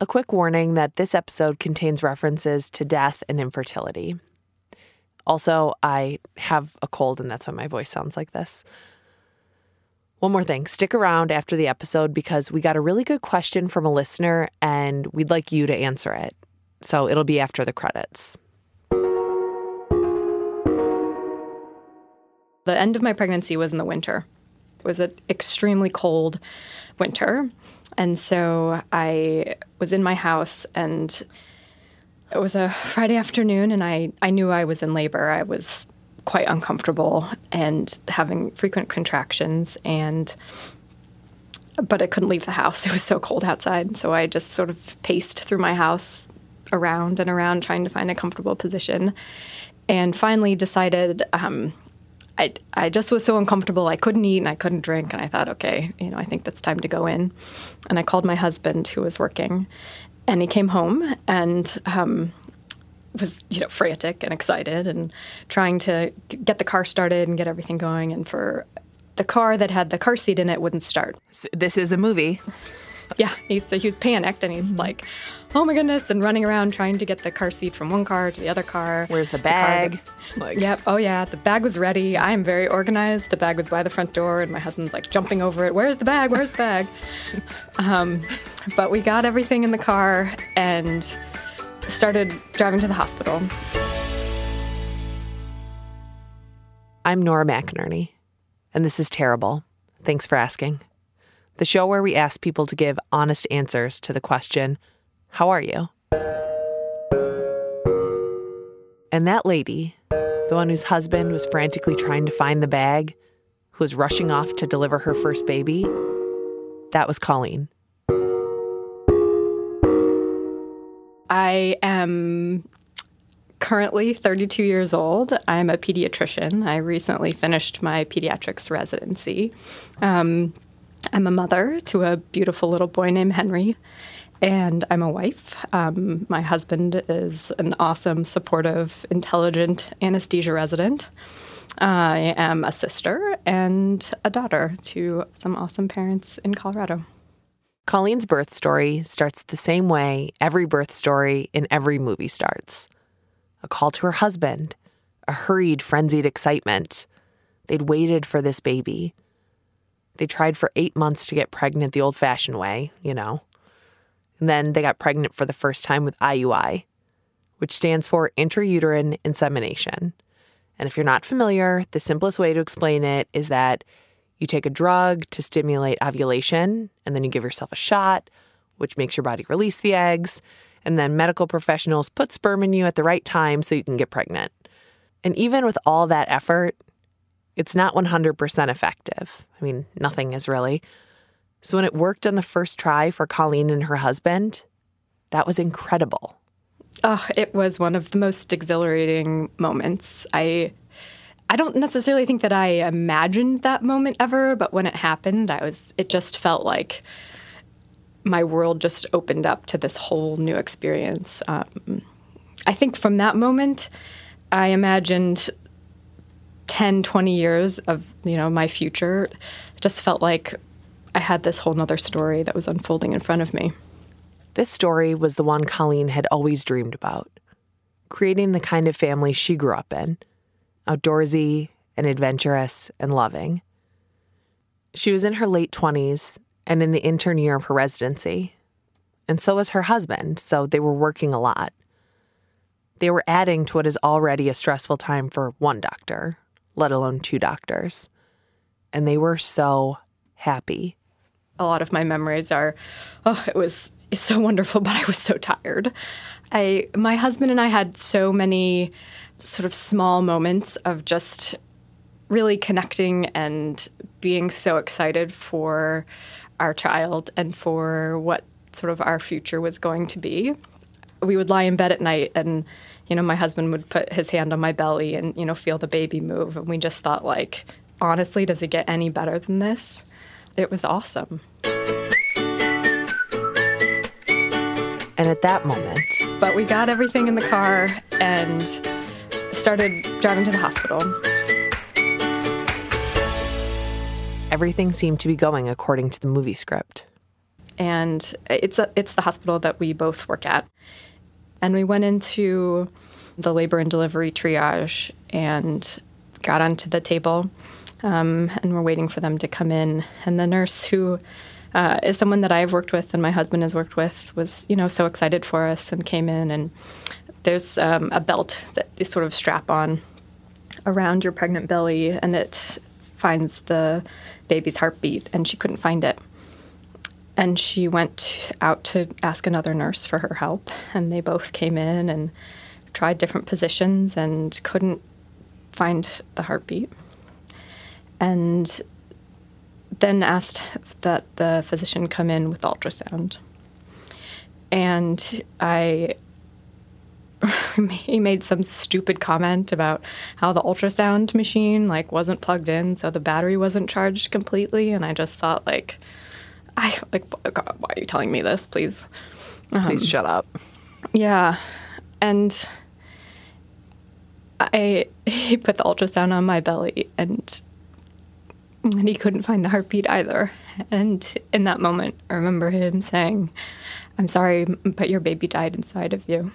a quick warning that this episode contains references to death and infertility. Also, I have a cold, and that's why my voice sounds like this. One more thing stick around after the episode because we got a really good question from a listener, and we'd like you to answer it. So it'll be after the credits. The end of my pregnancy was in the winter. It was an extremely cold winter. And so I was in my house and it was a Friday afternoon and I, I knew I was in labor. I was quite uncomfortable and having frequent contractions and but I couldn't leave the house. It was so cold outside. So I just sort of paced through my house around and around trying to find a comfortable position and finally decided um, I, I just was so uncomfortable. I couldn't eat and I couldn't drink. And I thought, okay, you know, I think that's time to go in. And I called my husband who was working and he came home and um, was, you know, frantic and excited and trying to get the car started and get everything going. And for the car that had the car seat in it wouldn't start. This is a movie. Yeah, he's, he was panicked and he's mm-hmm. like, oh my goodness, and running around trying to get the car seat from one car to the other car. Where's the bag? The that, like. Yep. Oh yeah, the bag was ready. I am very organized. The bag was by the front door, and my husband's like jumping over it. Where's the bag? Where's the bag? um, but we got everything in the car and started driving to the hospital. I'm Nora McInerney, and this is terrible. Thanks for asking. The show where we ask people to give honest answers to the question, how are you? And that lady, the one whose husband was frantically trying to find the bag, who was rushing off to deliver her first baby, that was Colleen. I am currently 32 years old. I'm a pediatrician. I recently finished my pediatrics residency. Um, I'm a mother to a beautiful little boy named Henry and I'm a wife. Um, my husband is an awesome, supportive, intelligent anesthesia resident. I am a sister and a daughter to some awesome parents in Colorado. Colleen's birth story starts the same way every birth story in every movie starts a call to her husband, a hurried, frenzied excitement. They'd waited for this baby. They tried for eight months to get pregnant the old fashioned way, you know. And then they got pregnant for the first time with IUI, which stands for intrauterine insemination. And if you're not familiar, the simplest way to explain it is that you take a drug to stimulate ovulation, and then you give yourself a shot, which makes your body release the eggs. And then medical professionals put sperm in you at the right time so you can get pregnant. And even with all that effort, it's not 100% effective. I mean, nothing is really. So when it worked on the first try for Colleen and her husband, that was incredible. Oh, it was one of the most exhilarating moments. I I don't necessarily think that I imagined that moment ever, but when it happened, I was it just felt like my world just opened up to this whole new experience. Um, I think from that moment, I imagined 10, 20 years of, you know, my future. It just felt like I had this whole nother story that was unfolding in front of me. This story was the one Colleen had always dreamed about creating the kind of family she grew up in outdoorsy and adventurous and loving. She was in her late 20s and in the intern year of her residency. And so was her husband, so they were working a lot. They were adding to what is already a stressful time for one doctor, let alone two doctors. And they were so happy a lot of my memories are, oh, it was so wonderful, but I was so tired. I, my husband and I had so many sort of small moments of just really connecting and being so excited for our child and for what sort of our future was going to be. We would lie in bed at night and you know my husband would put his hand on my belly and you know feel the baby move and we just thought like honestly does it get any better than this? It was awesome. And at that moment, but we got everything in the car and started driving to the hospital. Everything seemed to be going according to the movie script. and it's a, it's the hospital that we both work at. And we went into the labor and delivery triage and got onto the table, um, and we're waiting for them to come in. And the nurse who uh, is someone that I've worked with and my husband has worked with was you know so excited for us and came in and there's um, a belt that is sort of strap on around your pregnant belly and it finds the baby's heartbeat and she couldn't find it and she went out to ask another nurse for her help and they both came in and tried different positions and couldn't find the heartbeat and then asked that the physician come in with ultrasound. And I he made some stupid comment about how the ultrasound machine like wasn't plugged in so the battery wasn't charged completely and I just thought like I like God, why are you telling me this please please um, shut up yeah and I he put the ultrasound on my belly and and he couldn't find the heartbeat either. And in that moment, I remember him saying, I'm sorry, but your baby died inside of you.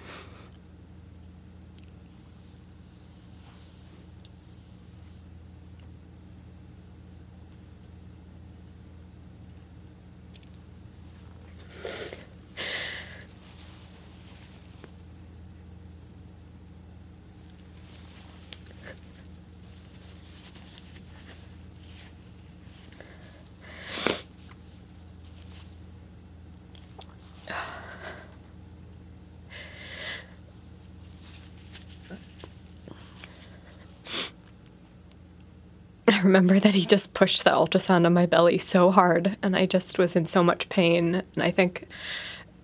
remember that he just pushed the ultrasound on my belly so hard, and I just was in so much pain. And I think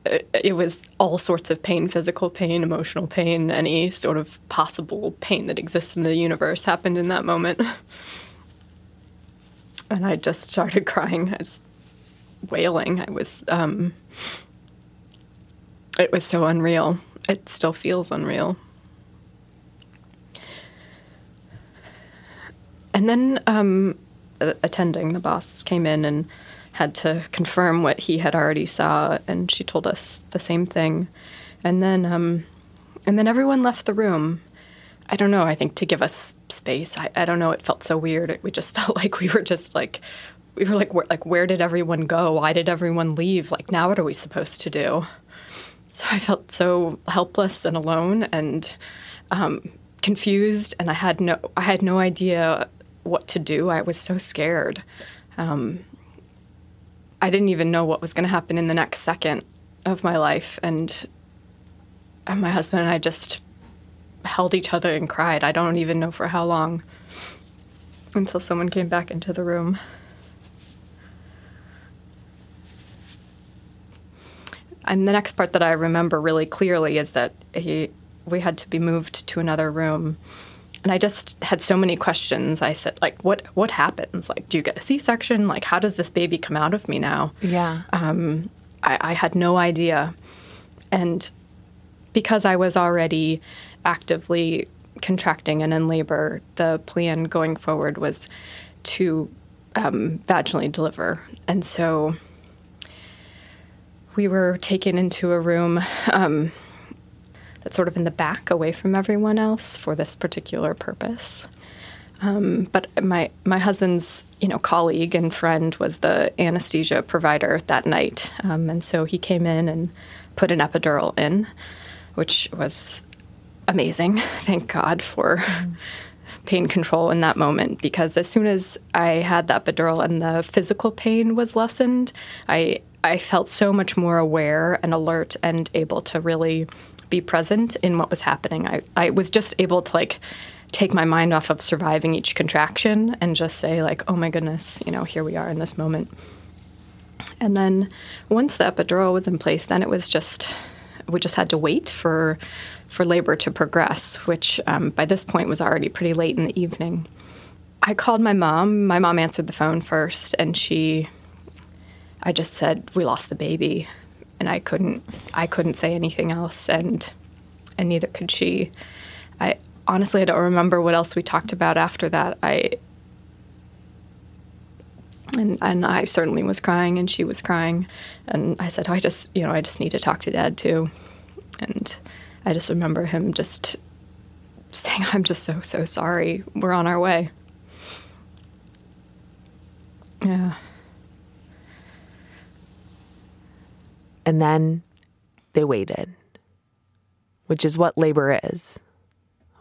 it was all sorts of pain physical pain, emotional pain, any sort of possible pain that exists in the universe happened in that moment. And I just started crying. I was wailing. I was, um, it was so unreal. It still feels unreal. And then um, attending, the boss came in and had to confirm what he had already saw, and she told us the same thing. And then, um, and then everyone left the room. I don't know. I think to give us space. I, I don't know. It felt so weird. It, we just felt like we were just like, we were like, where, like, where did everyone go? Why did everyone leave? Like, now what are we supposed to do? So I felt so helpless and alone and um, confused, and I had no, I had no idea what to do. I was so scared. Um, I didn't even know what was going to happen in the next second of my life. And, and my husband and I just held each other and cried. I don't even know for how long until someone came back into the room. And the next part that I remember really clearly is that he, we had to be moved to another room and I just had so many questions. I said, like, what what happens? Like, do you get a C section? Like, how does this baby come out of me now? Yeah. Um, I, I had no idea, and because I was already actively contracting and in labor, the plan going forward was to um, vaginally deliver, and so we were taken into a room. Um, sort of in the back away from everyone else for this particular purpose. Um, but my my husband's you know colleague and friend was the anesthesia provider that night, um, and so he came in and put an epidural in, which was amazing. Thank God for mm. pain control in that moment because as soon as I had that epidural and the physical pain was lessened, I I felt so much more aware and alert and able to really be present in what was happening. I, I was just able to like take my mind off of surviving each contraction and just say like, oh my goodness, you know, here we are in this moment. And then once the epidural was in place, then it was just we just had to wait for for labor to progress, which um, by this point was already pretty late in the evening. I called my mom. My mom answered the phone first, and she, I just said, "We lost the baby," and I couldn't I couldn't say anything else and and neither could she. I honestly I don't remember what else we talked about after that. I And, and I certainly was crying, and she was crying. And I said, oh, I just, you know, I just need to talk to dad too. And I just remember him just saying, I'm just so, so sorry. We're on our way. Yeah. And then they waited, which is what labor is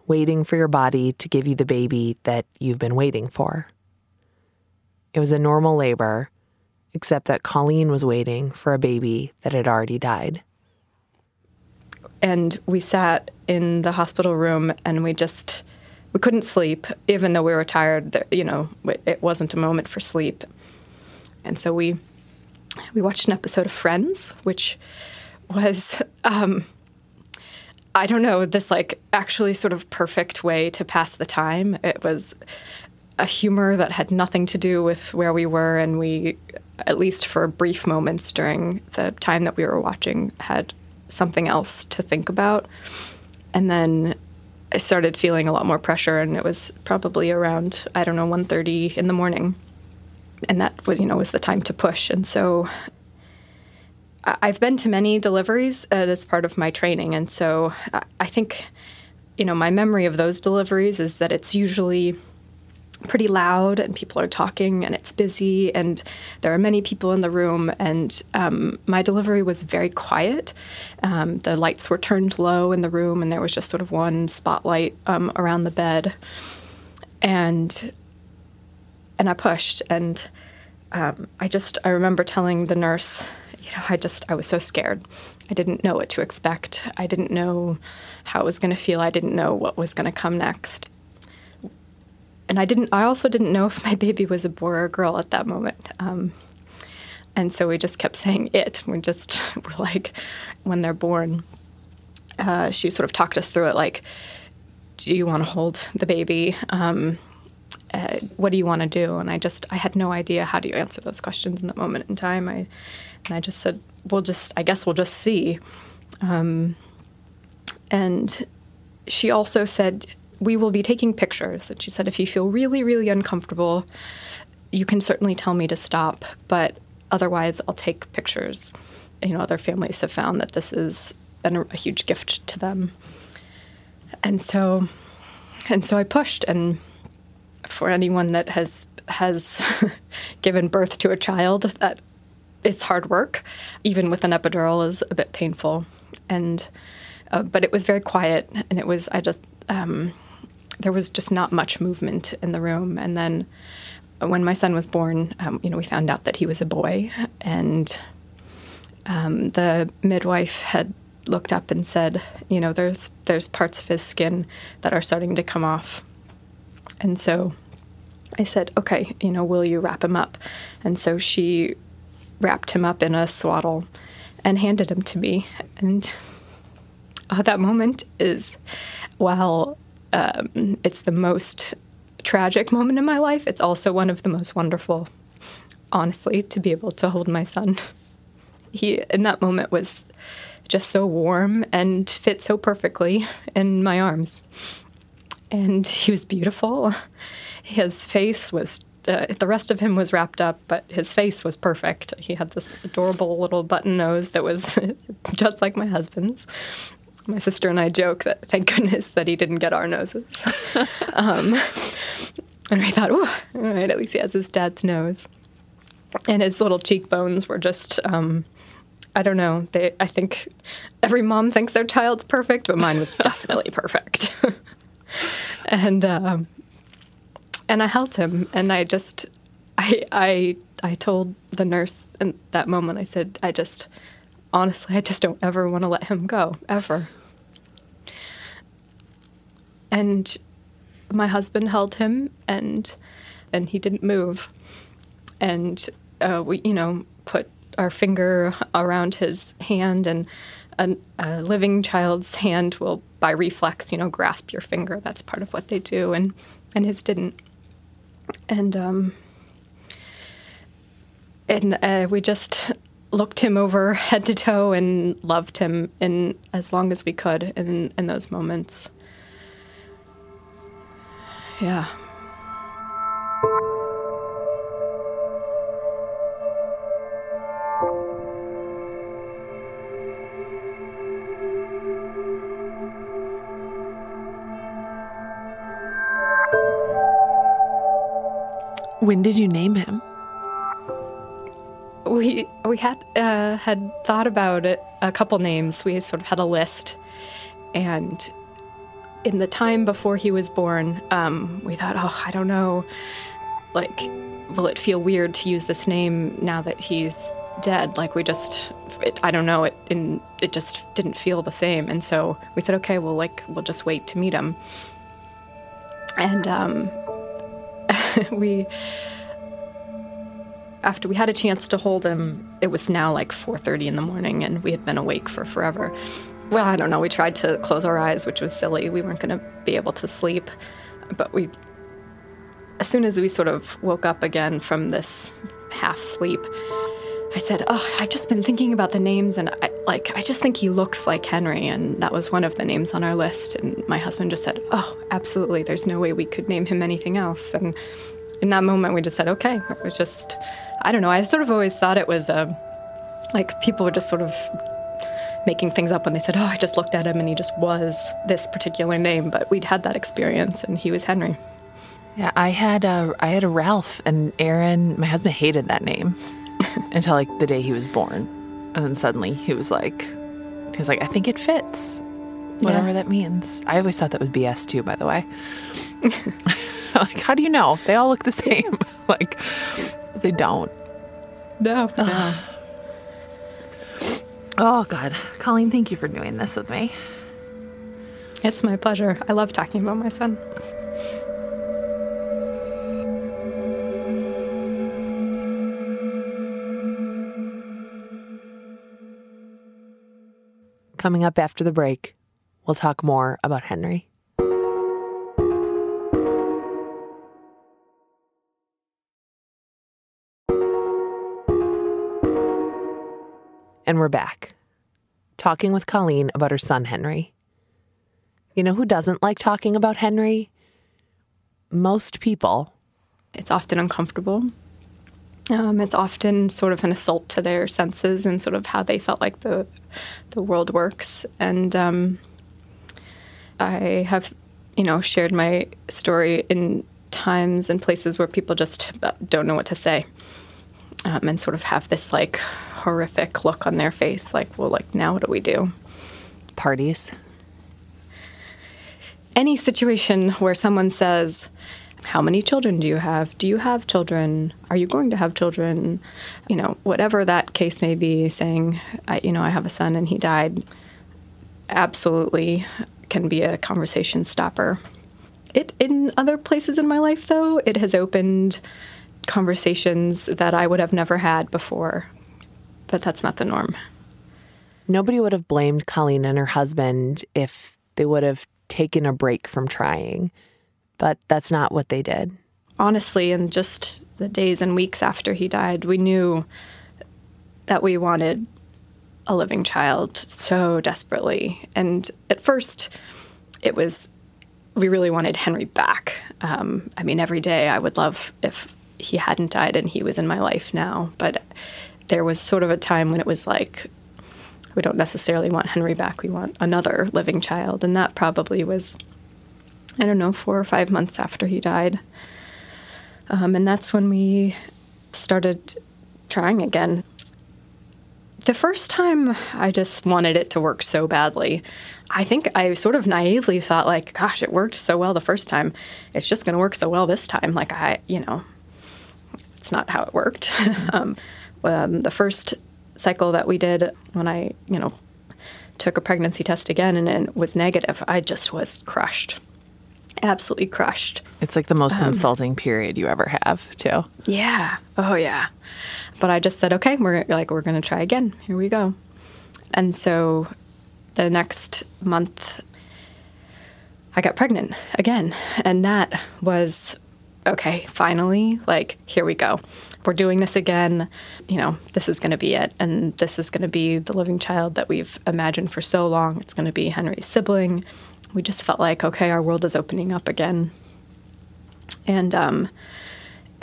waiting for your body to give you the baby that you've been waiting for. It was a normal labor, except that Colleen was waiting for a baby that had already died. And we sat in the hospital room and we just we couldn't sleep even though we were tired you know it wasn't a moment for sleep and so we we watched an episode of friends which was um, i don't know this like actually sort of perfect way to pass the time. It was a humor that had nothing to do with where we were and we at least for brief moments during the time that we were watching had something else to think about. And then I started feeling a lot more pressure, and it was probably around I don't know 1:30 in the morning, and that was you know was the time to push. And so I've been to many deliveries uh, as part of my training, and so I think you know my memory of those deliveries is that it's usually pretty loud and people are talking and it's busy and there are many people in the room. And um, my delivery was very quiet. Um, the lights were turned low in the room and there was just sort of one spotlight um, around the bed. And and i pushed and um, i just i remember telling the nurse you know i just i was so scared i didn't know what to expect i didn't know how it was going to feel i didn't know what was going to come next and I didn't. I also didn't know if my baby was a boy or a girl at that moment. Um, and so we just kept saying it. We just were like, when they're born, uh, she sort of talked us through it. Like, do you want to hold the baby? Um, uh, what do you want to do? And I just, I had no idea how do you answer those questions in that moment in time. I, and I just said, we'll just, I guess we'll just see. Um, and she also said, we will be taking pictures. And she said, if you feel really, really uncomfortable, you can certainly tell me to stop, but otherwise, I'll take pictures. You know, other families have found that this has been a, a huge gift to them. And so, and so I pushed. And for anyone that has has given birth to a child, that is hard work. Even with an epidural, is a bit painful. And uh, but it was very quiet, and it was I just. Um, there was just not much movement in the room. And then when my son was born, um, you know, we found out that he was a boy, and um, the midwife had looked up and said, you know, there's there's parts of his skin that are starting to come off, and so I said, okay, you know, will you wrap him up? And so she wrapped him up in a swaddle and handed him to me, and oh, that moment is, while um, it's the most tragic moment in my life. It's also one of the most wonderful, honestly, to be able to hold my son. He, in that moment, was just so warm and fit so perfectly in my arms. And he was beautiful. His face was, uh, the rest of him was wrapped up, but his face was perfect. He had this adorable little button nose that was just like my husband's my sister and I joke that thank goodness that he didn't get our noses. um, and I thought, oh, all right, at least he has his dad's nose. And his little cheekbones were just, um, I don't know. They, I think every mom thinks their child's perfect, but mine was definitely perfect. and um, and I held him, and I just, I, I, I told the nurse in that moment, I said, I just, honestly, I just don't ever want to let him go, ever. And my husband held him, and and he didn't move. And uh, we, you know, put our finger around his hand, and a, living child's hand will, by reflex, you know, grasp your finger. That's part of what they do, and and his didn't. And um, and uh, we just looked him over head to toe and loved him in as long as we could in in those moments. Yeah. When did you name him? We we had uh, had thought about it, a couple names. We sort of had a list, and in the time before he was born, um, we thought, oh, I don't know, like, will it feel weird to use this name now that he's dead? Like, we just, it, I don't know, it in, it just didn't feel the same, and so we said, okay, well, like, we'll just wait to meet him, and um, we after we had a chance to hold him, it was now like 4:30 in the morning and we had been awake for forever. Well, I don't know, we tried to close our eyes, which was silly. We weren't going to be able to sleep, but we as soon as we sort of woke up again from this half sleep, I said, "Oh, I've just been thinking about the names and I like I just think he looks like Henry and that was one of the names on our list." And my husband just said, "Oh, absolutely. There's no way we could name him anything else." And in that moment we just said, "Okay." It was just I don't know. I sort of always thought it was a like people were just sort of making things up when they said, "Oh, I just looked at him and he just was this particular name." But we'd had that experience, and he was Henry. Yeah, I had a I had a Ralph, and Aaron, my husband, hated that name until like the day he was born, and then suddenly he was like, he was like, I think it fits, whatever Yeah. that means. I always thought that was BS too, by the way. like, how do you know? They all look the same. like, they don't. No, no. Oh God, Colleen, thank you for doing this with me. it's my pleasure. I love talking about my son. Coming up after the break, we'll talk more about Henry. And we're back, talking with Colleen about her son, Henry. You know who doesn't like talking about Henry? Most people. It's often uncomfortable. Um, it's often sort of an assault to their senses and sort of how they felt like the the world works. And um, I have, you know, shared my story in times and places where people just don't know what to say, um, and sort of have this like horrific look on their face, like, well, like now what do we do? Parties. any situation where someone says, How many children do you have? Do you have children? Are you going to have children? You know, whatever that case may be, saying, I, You know, I have a son and he died, absolutely can be a conversation stopper. It, in other places in my life, though, it has opened conversations that I would have never had before. But that's not the norm. Nobody would have blamed Colleen and her husband if they would have taken a break from trying, but that's not what they did. honestly, in just the days and weeks after he died, we knew that we wanted a living child so desperately. And at first, it was, we really wanted Henry back. Um, I mean, every day I would love if he hadn't died and he was in my life now. But there was sort of a time when it was like, we don't necessarily want Henry back, we want another living child. And that probably was, I don't know, four or five months after he died. Um, and that's when we started trying again. The first time, I just wanted it to work so badly. I think I sort of naively thought, like, gosh, it worked so well the first time. It's just going to work so well this time. Like, I, you know, it's not how it worked. um, um, the first cycle that we did when I, you know, took a pregnancy test again and it was negative, I just was crushed. Absolutely crushed. It's like the most um, insulting period you ever have, too. Yeah. Oh yeah. But I just said, okay, we're like we're going to try again. Here we go. And so the next month I got pregnant again, and that was okay, finally, like here we go. We're doing this again. You know, this is going to be it and this is going to be the living child that we've imagined for so long. It's going to be Henry's sibling. We just felt like okay, our world is opening up again. And um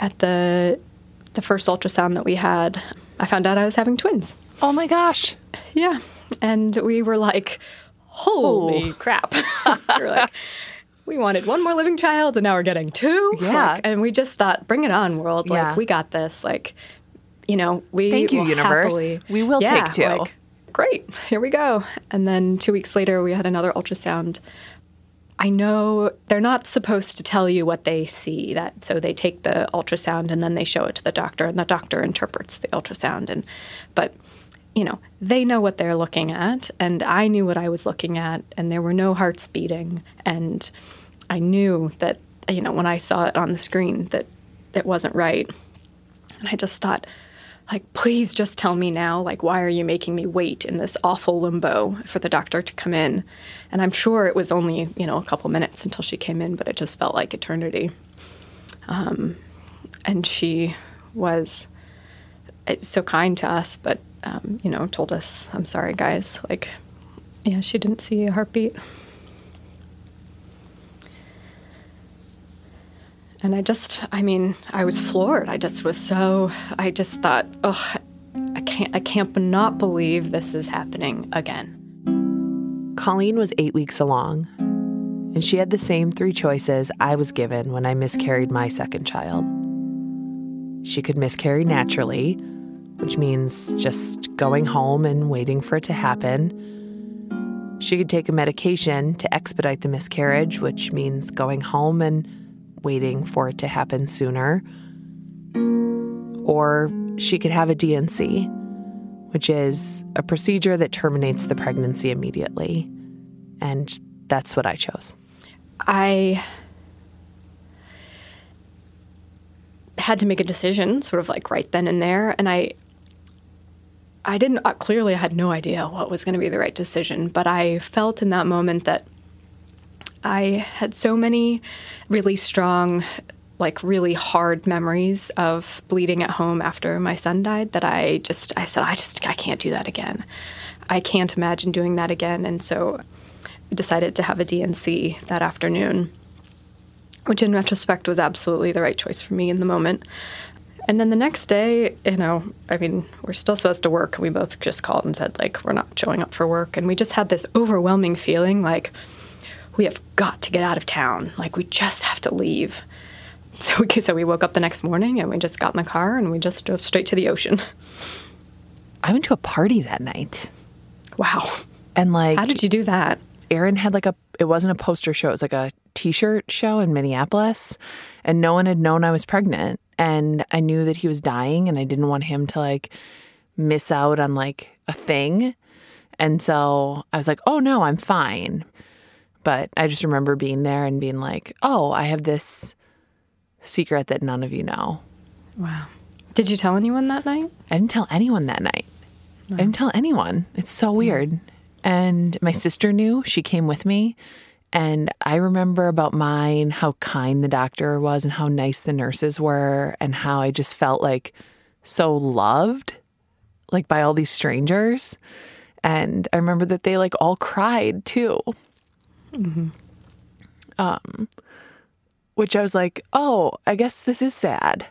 at the the first ultrasound that we had, I found out I was having twins. Oh my gosh. Yeah. And we were like, holy Oh. crap. we were like, we wanted one more living child and now we're getting two. Yeah. Like, and we just thought, bring it on, world. Like, Yeah. we got this. Like, you know, we Thank you, will universe. happily- We will Yeah, take two. like, Great, here we go. And then two weeks later, we had another ultrasound. I know they're not supposed to tell you what they see. That so they take the ultrasound and then they show it to the doctor, and the doctor interprets the ultrasound. And but you know they know what they're looking at, and I knew what I was looking at, and there were no hearts beating, and I knew that you know when I saw it on the screen that it wasn't right, and I just thought. Like, please just tell me now. Like, why are you making me wait in this awful limbo for the doctor to come in? And I'm sure it was only, you know, a couple minutes until she came in, but it just felt like eternity. Um, and she was uh, so kind to us, but, um, you know, told us, I'm sorry, guys. Like, yeah, she didn't see a heartbeat. And I just, I mean, I was floored. I just was so, I just thought, oh, I can't, I can't not believe this is happening again. Colleen was eight weeks along, and she had the same three choices I was given when I miscarried my second child. She could miscarry naturally, which means just going home and waiting for it to happen. She could take a medication to expedite the miscarriage, which means going home and waiting for it to happen sooner. Or she could have a D&C, which is a procedure that terminates the pregnancy immediately. And that's what I chose. I had to make a decision sort of like right then and there and I I didn't uh, clearly I had no idea what was going to be the right decision, but I felt in that moment that I had so many really strong like really hard memories of bleeding at home after my son died that I just I said I just I can't do that again. I can't imagine doing that again and so I decided to have a D&C that afternoon, which in retrospect was absolutely the right choice for me in the moment. And then the next day, you know, I mean, we're still supposed to work, we both just called and said, like, we're not showing up for work. And we just had this overwhelming feeling like we have got to get out of town. Like, we just have to leave. So, we- so we woke up the next morning and we just got in the car and we just drove straight to the ocean. I went to a party that night. Wow. And like How did you do that? Aaron had like a it wasn't a poster show, it was like a t-shirt show in Minneapolis and no one had known I was pregnant and I knew that he was dying and I didn't want him to like miss out on like a thing. And so I was like, "Oh no, I'm fine." But I just remember being there and being like, "Oh, I have this secret that none of you know." Wow. Did you tell anyone that night? I didn't tell anyone that night. I didn't tell anyone. It's so weird. And my sister knew. She came with me. And I remember about mine how kind the doctor was and how nice the nurses were and how I just felt like so loved like by all these strangers. And I remember that they like all cried too. Um which I was like, "Oh, I guess this is sad."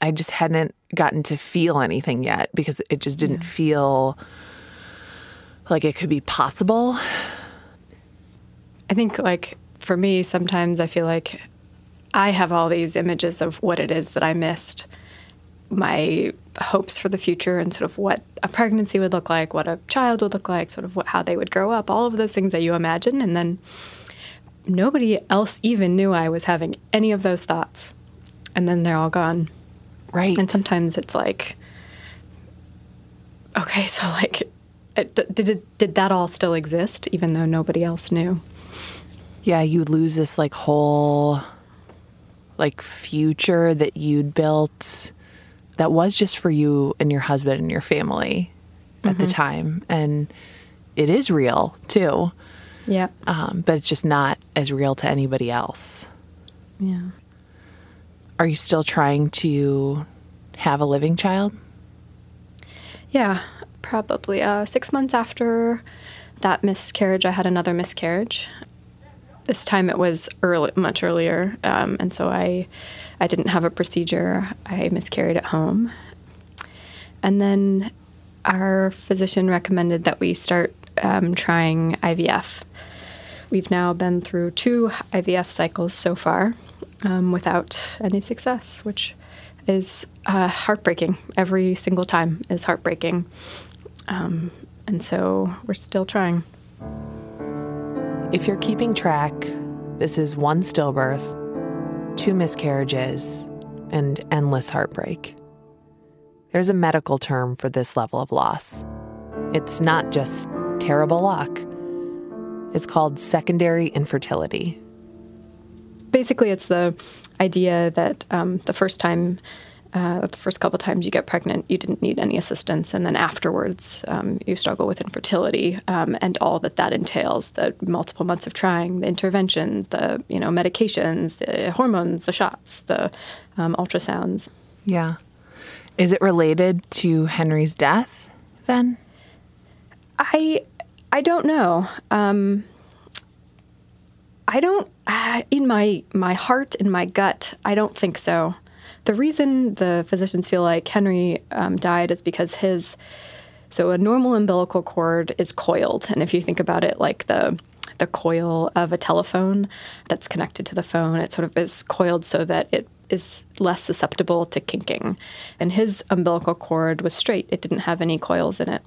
I just hadn't gotten to feel anything yet because it just didn't feel like it could be possible. I think, like, for me, sometimes I feel like I have all these images of what it is that I missed. My hopes for the future and sort of what a pregnancy would look like, what a child would look like, sort of what, how they would grow up, all of those things that you imagine. And then nobody else even knew I was having any of those thoughts. And then they're all gone. Right. And sometimes it's like, okay, so like, it, did it, did that all still exist, even though nobody else knew? yeah, you lose this like whole like future that you'd built that was just for you and your husband and your family at the time. And it is real too. Yeah, Um, but it's just not as real to anybody else. yeah. Are you still trying to have a living child? Yeah, probably. Uh, six months after that miscarriage, I had another miscarriage. This time it was early, much earlier, um, and so I, I didn't have a procedure. I miscarried at home, and then our physician recommended that we start um, trying IVF. we've now been through two IVF cycles so far um, without any success, which is uh, heartbreaking. Every single time is heartbreaking. Um, and so we're still trying. If you're keeping track, this is one stillbirth, two miscarriages, and endless heartbreak. There's a medical term for this level of loss. It's not just terrible luck, it's called secondary infertility. Basically, it's the idea that um, the first time uh, the first couple times you get pregnant, you didn't need any assistance, and then afterwards, um, you struggle with infertility um, and all that that entails—the multiple months of trying, the interventions, the you know medications, the hormones, the shots, the um, ultrasounds. Yeah, is it related to Henry's death? Then, I I don't know. Um, I don't. Uh, in my my heart, in my gut, I don't think so. The reason the physicians feel like Henry um, died is because his so a normal umbilical cord is coiled, and if you think about it like the the coil of a telephone that's connected to the phone, it sort of is coiled so that it is less susceptible to kinking. And his umbilical cord was straight; it didn't have any coils in it.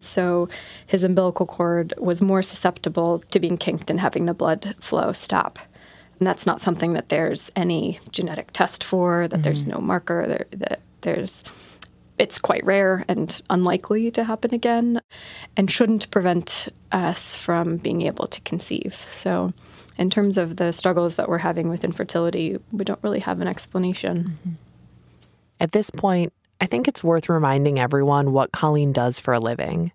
So his umbilical cord was more susceptible to being kinked and having the blood flow stop. And that's not something that there's any genetic test for, that mm-hmm. there's no marker, there, that there's it's quite rare and unlikely to happen again and shouldn't prevent us from being able to conceive. So, in terms of the struggles that we're having with infertility, we don't really have an explanation. Mm-hmm. At this point, I think it's worth reminding everyone what Colleen does for a living.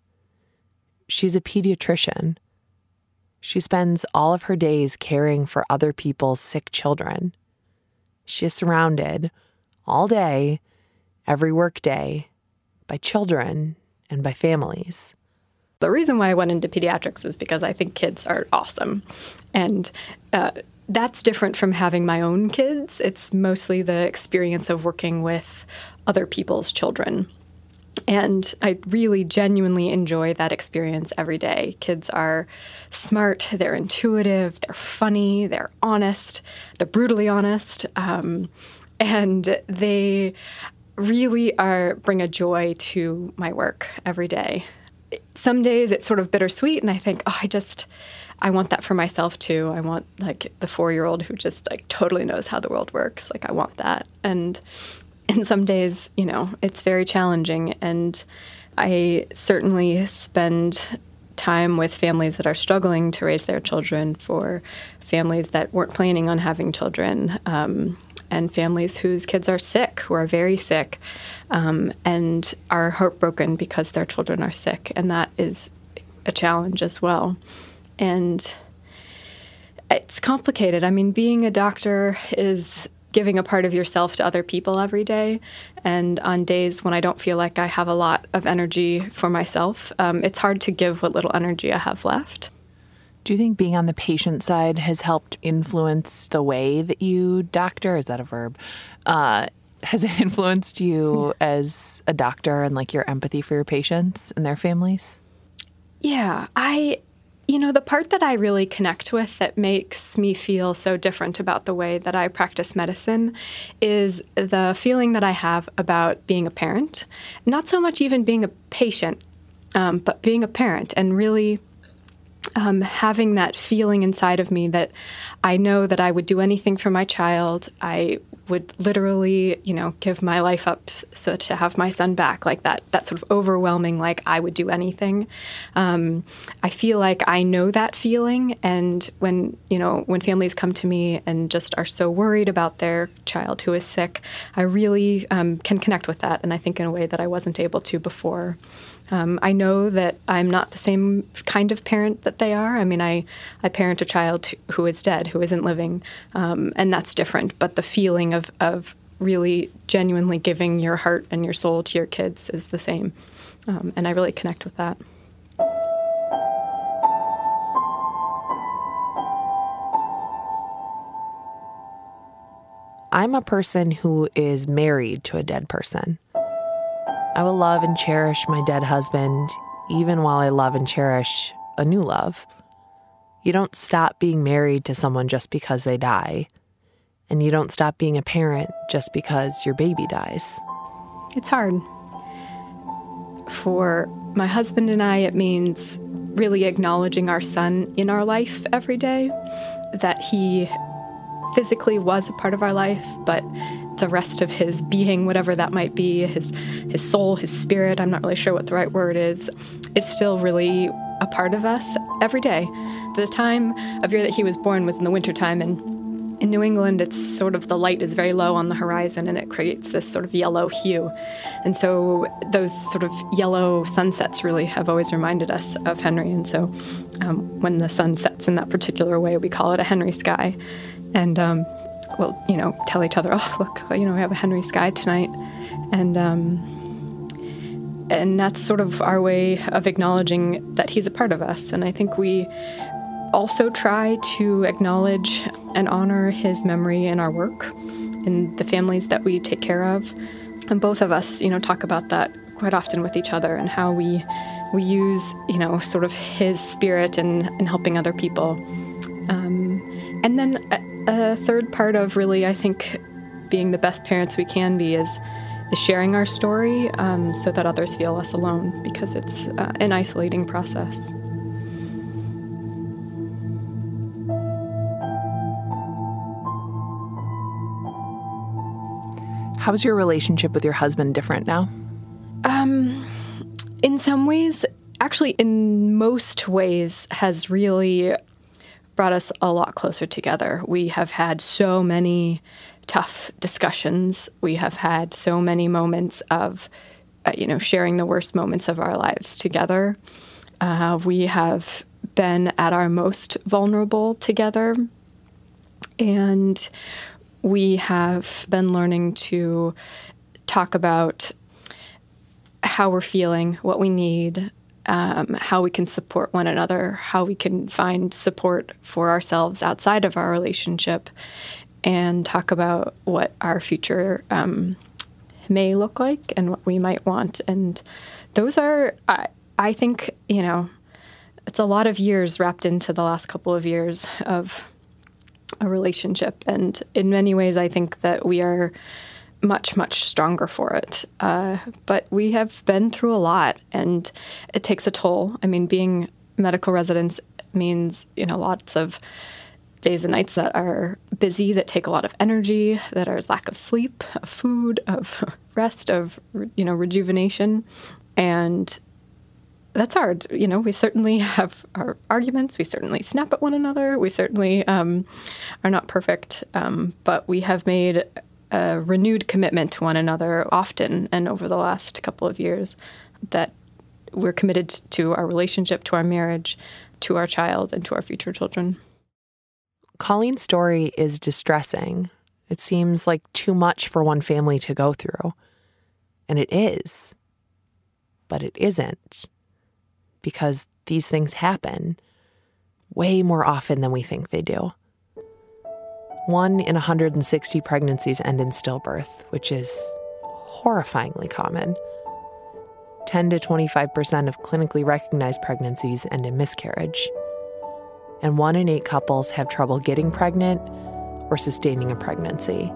She's a pediatrician. She spends all of her days caring for other people's sick children. She is surrounded all day, every workday, by children and by families. The reason why I went into pediatrics is because I think kids are awesome. And uh, that's different from having my own kids. It's mostly the experience of working with other people's children. And I really genuinely enjoy that experience every day. Kids are smart, they're intuitive, they're funny, they're honest, they're brutally honest, um, and they really are bring a joy to my work every day. Some days it's sort of bittersweet, and I think, oh, I just. I want that for myself too. I want like the four year old who just like totally knows how the world works. Like I want that. And and some days, you know, it's very challenging. And I certainly spend time with families that are struggling to raise their children, for families that weren't planning on having children, um, and families whose kids are sick, who are very sick, um, and are heartbroken because their children are sick. And that is a challenge as well. And it's complicated. I mean, being a doctor is giving a part of yourself to other people every day. And on days when I don't feel like I have a lot of energy for myself, um, it's hard to give what little energy I have left. Do you think being on the patient side has helped influence the way that you doctor? Is that a verb? Uh, has it influenced you as a doctor and like your empathy for your patients and their families? Yeah, I you know, the part that I really connect with that makes me feel so different about the way that I practice medicine is the feeling that I have about being a parent. Not so much even being a patient, um, but being a parent and really um, having that feeling inside of me that I know that I would do anything for my child. I would literally, you know, give my life up so to have my son back, like that. That sort of overwhelming, like I would do anything. Um, I feel like I know that feeling, and when you know, when families come to me and just are so worried about their child who is sick, I really um, can connect with that, and I think in a way that I wasn't able to before. Um, I know that I'm not the same kind of parent that they are. I mean, I, I parent a child who is dead, who isn't living, um, and that's different. But the feeling of, of really genuinely giving your heart and your soul to your kids is the same. Um, and I really connect with that. I'm a person who is married to a dead person. I will love and cherish my dead husband even while I love and cherish a new love. You don't stop being married to someone just because they die. And you don't stop being a parent just because your baby dies. It's hard. For my husband and I, it means really acknowledging our son in our life every day, that he physically was a part of our life, but the rest of his being, whatever that might be, his his soul, his spirit, I'm not really sure what the right word is, is still really a part of us every day. The time of year that he was born was in the wintertime and in New England, it's sort of the light is very low on the horizon and it creates this sort of yellow hue. And so those sort of yellow sunsets really have always reminded us of Henry. And so um, when the sun sets in that particular way, we call it a Henry sky. And um, we'll, you know, tell each other, oh, look, you know, we have a Henry sky tonight. And, um, and that's sort of our way of acknowledging that he's a part of us. And I think we also try to acknowledge and honor his memory in our work, in the families that we take care of. And both of us, you know, talk about that quite often with each other and how we we use, you know, sort of his spirit in, in helping other people. Um, and then a, a third part of really, I think, being the best parents we can be is is sharing our story um, so that others feel less alone because it's uh, an isolating process. How's your relationship with your husband different now? Um, in some ways, actually, in most ways, has really brought us a lot closer together. We have had so many tough discussions. We have had so many moments of, uh, you know, sharing the worst moments of our lives together. Uh, we have been at our most vulnerable together. And we have been learning to talk about how we're feeling, what we need, um, how we can support one another, how we can find support for ourselves outside of our relationship, and talk about what our future um, may look like and what we might want. And those are, I, I think, you know, it's a lot of years wrapped into the last couple of years of a relationship. And in many ways, I think that we are much, much stronger for it. Uh, but we have been through a lot, and it takes a toll. I mean, being medical residents means, you know, lots of days and nights that are busy, that take a lot of energy, that are lack of sleep, of food, of rest, of, you know, rejuvenation. And that's hard. You know, we certainly have our arguments. We certainly snap at one another. We certainly um, are not perfect, um, but we have made a renewed commitment to one another often and over the last couple of years that we're committed to our relationship, to our marriage, to our child, and to our future children. Colleen's story is distressing. It seems like too much for one family to go through. And it is. But it isn't because these things happen way more often than we think they do. One in 160 pregnancies end in stillbirth, which is horrifyingly common. 10 to 25% of clinically recognized pregnancies end in miscarriage. And one in eight couples have trouble getting pregnant or sustaining a pregnancy.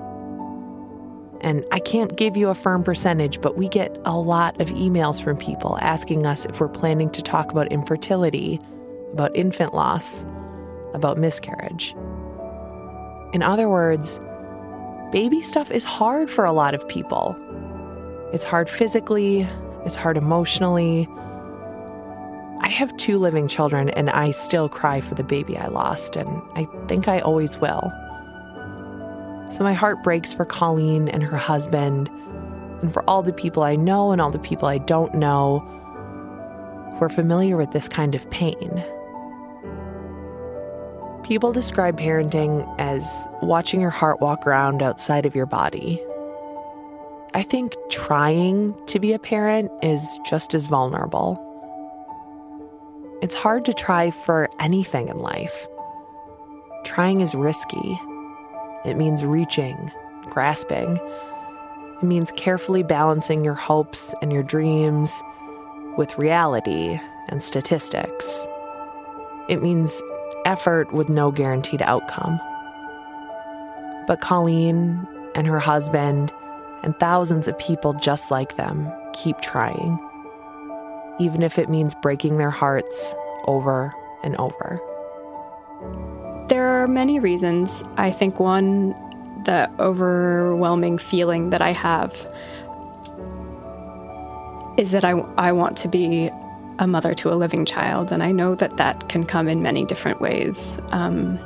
And I can't give you a firm percentage, but we get a lot of emails from people asking us if we're planning to talk about infertility, about infant loss, about miscarriage. In other words, baby stuff is hard for a lot of people. It's hard physically, it's hard emotionally. I have two living children, and I still cry for the baby I lost, and I think I always will. So my heart breaks for Colleen and her husband, and for all the people I know and all the people I don't know who are familiar with this kind of pain. People describe parenting as watching your heart walk around outside of your body. I think trying to be a parent is just as vulnerable. It's hard to try for anything in life. Trying is risky. It means reaching, grasping. It means carefully balancing your hopes and your dreams with reality and statistics. It means effort with no guaranteed outcome. But Colleen and her husband and thousands of people just like them keep trying, even if it means breaking their hearts over and over. There are many reasons. I think one, the overwhelming feeling that I have is that I, I want to be a mother to a living child. And I know that that can come in many different ways. Um,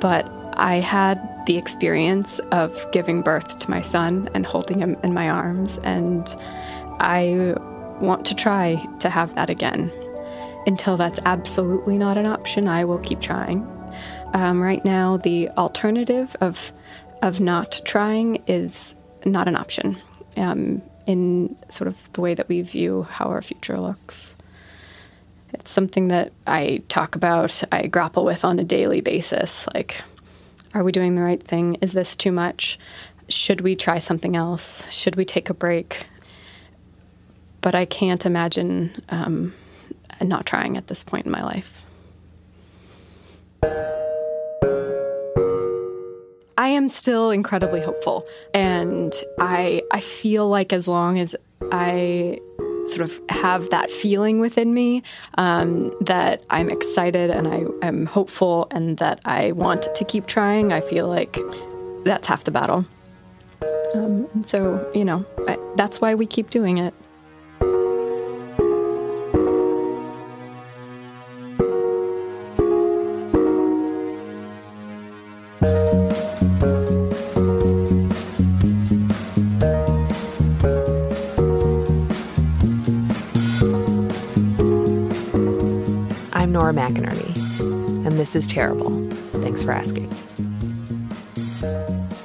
but I had the experience of giving birth to my son and holding him in my arms. And I want to try to have that again. Until that's absolutely not an option, I will keep trying. Um, right now, the alternative of of not trying is not an option um, in sort of the way that we view how our future looks. It's something that I talk about, I grapple with on a daily basis. Like, are we doing the right thing? Is this too much? Should we try something else? Should we take a break? But I can't imagine um, not trying at this point in my life. I am still incredibly hopeful, and I I feel like as long as I sort of have that feeling within me um, that I'm excited and I am hopeful and that I want to keep trying, I feel like that's half the battle. Um, and so, you know, I, that's why we keep doing it. This is terrible. Thanks for asking.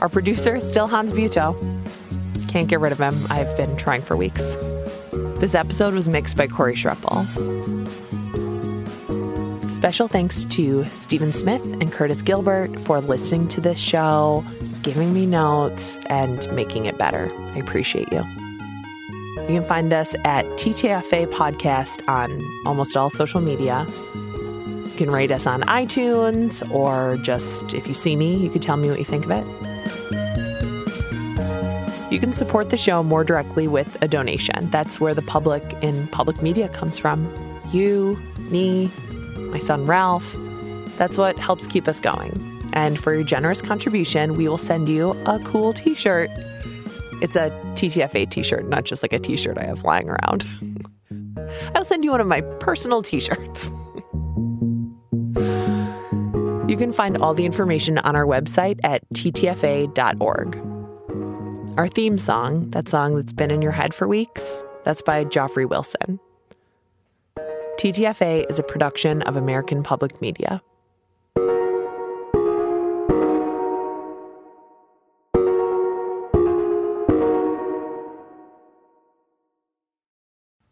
Our producer is still Hans Buetow. Can't get rid of him. I've been trying for weeks. This episode was mixed by Corey Schreppel. Special thanks to Stephen Smith and Curtis Gilbert for listening to this show, giving me notes, and making it better. I appreciate you. You can find us at TTFA Podcast on almost all social media. You can rate us on iTunes, or just if you see me, you can tell me what you think of it. You can support the show more directly with a donation. That's where the public in public media comes from. You, me, my son Ralph. That's what helps keep us going. And for your generous contribution, we will send you a cool t shirt. It's a TTFA t shirt, not just like a t shirt I have lying around. I'll send you one of my personal t shirts. You can find all the information on our website at ttfa.org. Our theme song, that song that's been in your head for weeks, that's by Joffrey Wilson. TTFA is a production of American Public Media.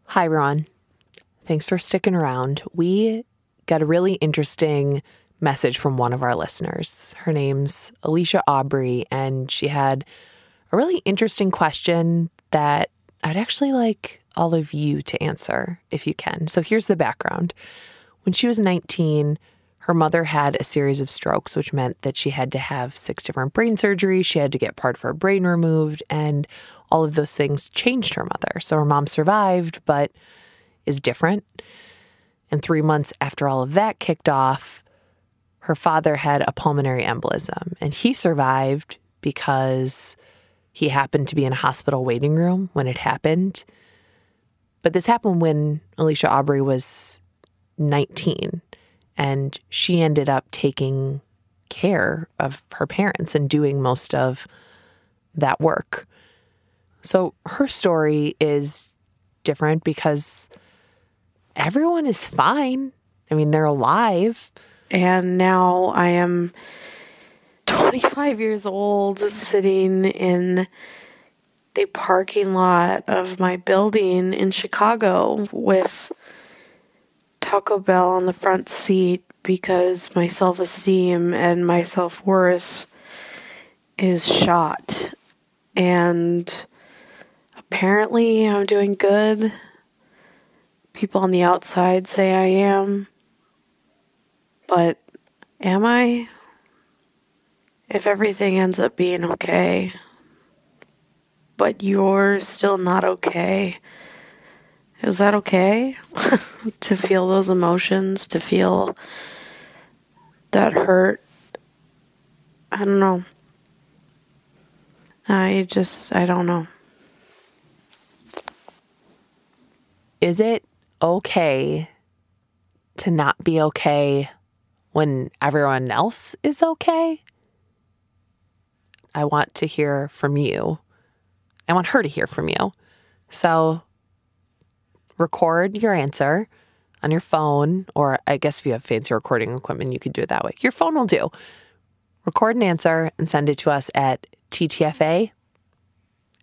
Hi, Ron. Thanks for sticking around. We got a really interesting message from one of our listeners. Her name's Alicia Aubrey, and she had a really interesting question that I'd actually like all of you to answer if you can. So here's the background. When she was 19, her mother had a series of strokes, which meant that she had to have six different brain surgeries. She had to get part of her brain removed, and all of those things changed her mother. So her mom survived, but is different. And three months after all of that kicked off, her father had a pulmonary embolism and he survived because he happened to be in a hospital waiting room when it happened. But this happened when Alicia Aubrey was 19 and she ended up taking care of her parents and doing most of that work. So her story is different because everyone is fine. I mean, they're alive. And now I am 25 years old, sitting in the parking lot of my building in Chicago with Taco Bell on the front seat because my self esteem and my self worth is shot. And apparently, I'm doing good. People on the outside say I am But am I? If everything ends up being okay, but you're still not okay, is that okay? to feel those emotions, to feel that hurt? I don't know. I just, I don't know. Is it okay to not be okay when everyone else is okay? I want to hear from you. I want her to hear from you. So record your answer on your phone, or I guess if you have fancy recording equipment, you could do it that way. Your phone will do. Record an answer and send it to us at ttfa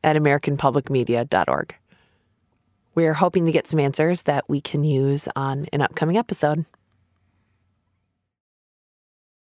at americanpublicmedia.org. We're hoping to get some answers that we can use on an upcoming episode.